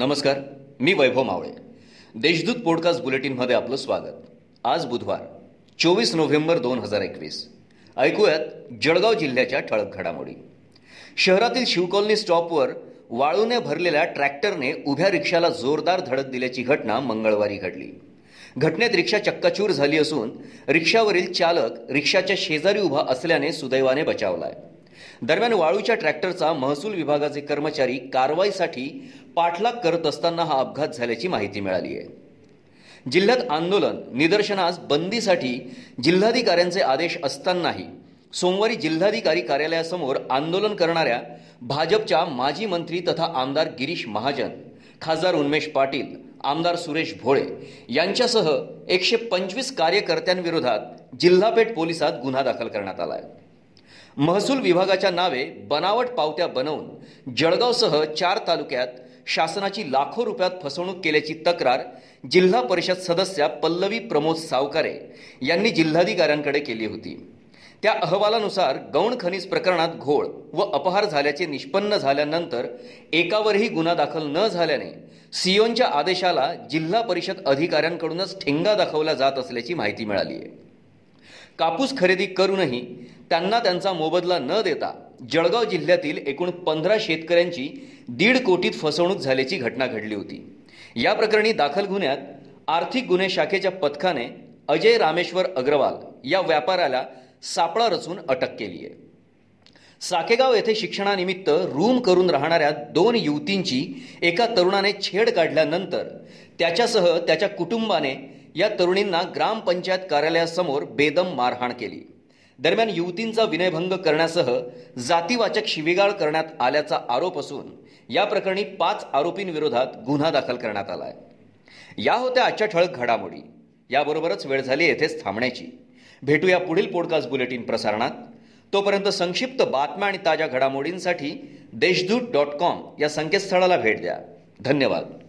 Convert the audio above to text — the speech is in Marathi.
नमस्कार मी वैभव मावळे. देशदूत पॉडकास्ट बुलेटिनमध्ये आपलं स्वागत. आज बुधवार चोवीस नोव्हेंबर दोन हजार एकवीस. ऐकूयात जळगाव जिल्ह्याच्या ठळक घडामोडी. शहरातील शिवकॉलनी स्टॉपवर वाळूने भरलेल्या ट्रॅक्टरने उभ्या रिक्षाला जोरदार धडक दिल्याची घटना मंगळवारी घडली. घटनेत रिक्षा चक्काचूर झाली असून रिक्षावरील चालक रिक्षाच्या शेजारी उभा असल्याने सुदैवाने बचावलाय. दरम्यान वाळूच्या ट्रॅक्टरचा महसूल विभागाचे कर्मचारी कारवाईसाठी पाठलाग करत असताना हा अपघात झाल्याची माहिती मिळाली आहे. जिल्ह्यात आंदोलन निदर्शनास बंदीसाठी जिल्हाधिकाऱ्यांचे आदेश असतानाही सोमवारी जिल्हाधिकारी कार्यालयासमोर आंदोलन करणाऱ्या भाजपच्या माजी मंत्री तथा आमदार गिरीश महाजन खासदार उन्मेष पाटील आमदार सुरेश भोळे यांच्यासह एकशे पंचवीस कार्यकर्त्यांविरोधात जिल्हापेठ पोलिसात गुन्हा दाखल करण्यात आला आहे महसूल विभागाच्या नावे बनावट पावत्या बनवून जळगावसह चार तालुक्यात शासनाची लाखो रुपयात फसवणूक केल्याची तक्रार जिल्हा परिषद सदस्या पल्लवी प्रमोद सावकारे यांनी जिल्हाधिकाऱ्यांकडे केली होती. त्या अहवालानुसार गौण खनिज प्रकरणात घोळ व अपहार झाल्याचे निष्पन्न झाल्यानंतर एकावरही गुन्हा दाखल न झाल्याने सियोनच्या आदेशाला जिल्हा परिषद अधिकाऱ्यांकडूनच ठेंगा दाखवला जात असल्याची माहिती मिळाली आहे कापूस खरेदी करूनही त्यांना त्यांचा मोबदला न देता जळगाव जिल्ह्यातील एकूण पंधरा शेतकऱ्यांची दीड कोटीत फसवणूक झाल्याची घटना घडली होती. या प्रकरणी दाखल गुन्ह्यात आर्थिक गुन्हे शाखेच्या पथकाने अजय रामेश्वर अग्रवाल या व्यापाऱ्याला सापळा रचून अटक केली आहे. साकेगाव येथे शिक्षणानिमित्त रूम करून राहणाऱ्या दोन युवतींची एका तरुणाने छेड काढल्यानंतर त्याच्यासह त्याच्या कुटुंबाने या तरुणींना ग्रामपंचायत कार्यालयासमोर बेदम मारहाण केली. दरम्यान युवतींचा विनयभंग करण्यासह जातीवाचक शिवीगाळ करण्यात आल्याचा आरोप असून या प्रकरणी पाच आरोपींविरोधात गुन्हा दाखल करण्यात आला आहे या होत्या आजच्या ठळक घडामोडी. याबरोबरच वेळ झाली येथेच थांबण्याची. भेटूया पुढील पॉडकास्ट बुलेटिन प्रसारणात. तोपर्यंत संक्षिप्त बातम्या आणि ताज्या घडामोडींसाठी देशदूत डॉट कॉम या संकेतस्थळाला भेट द्या. धन्यवाद.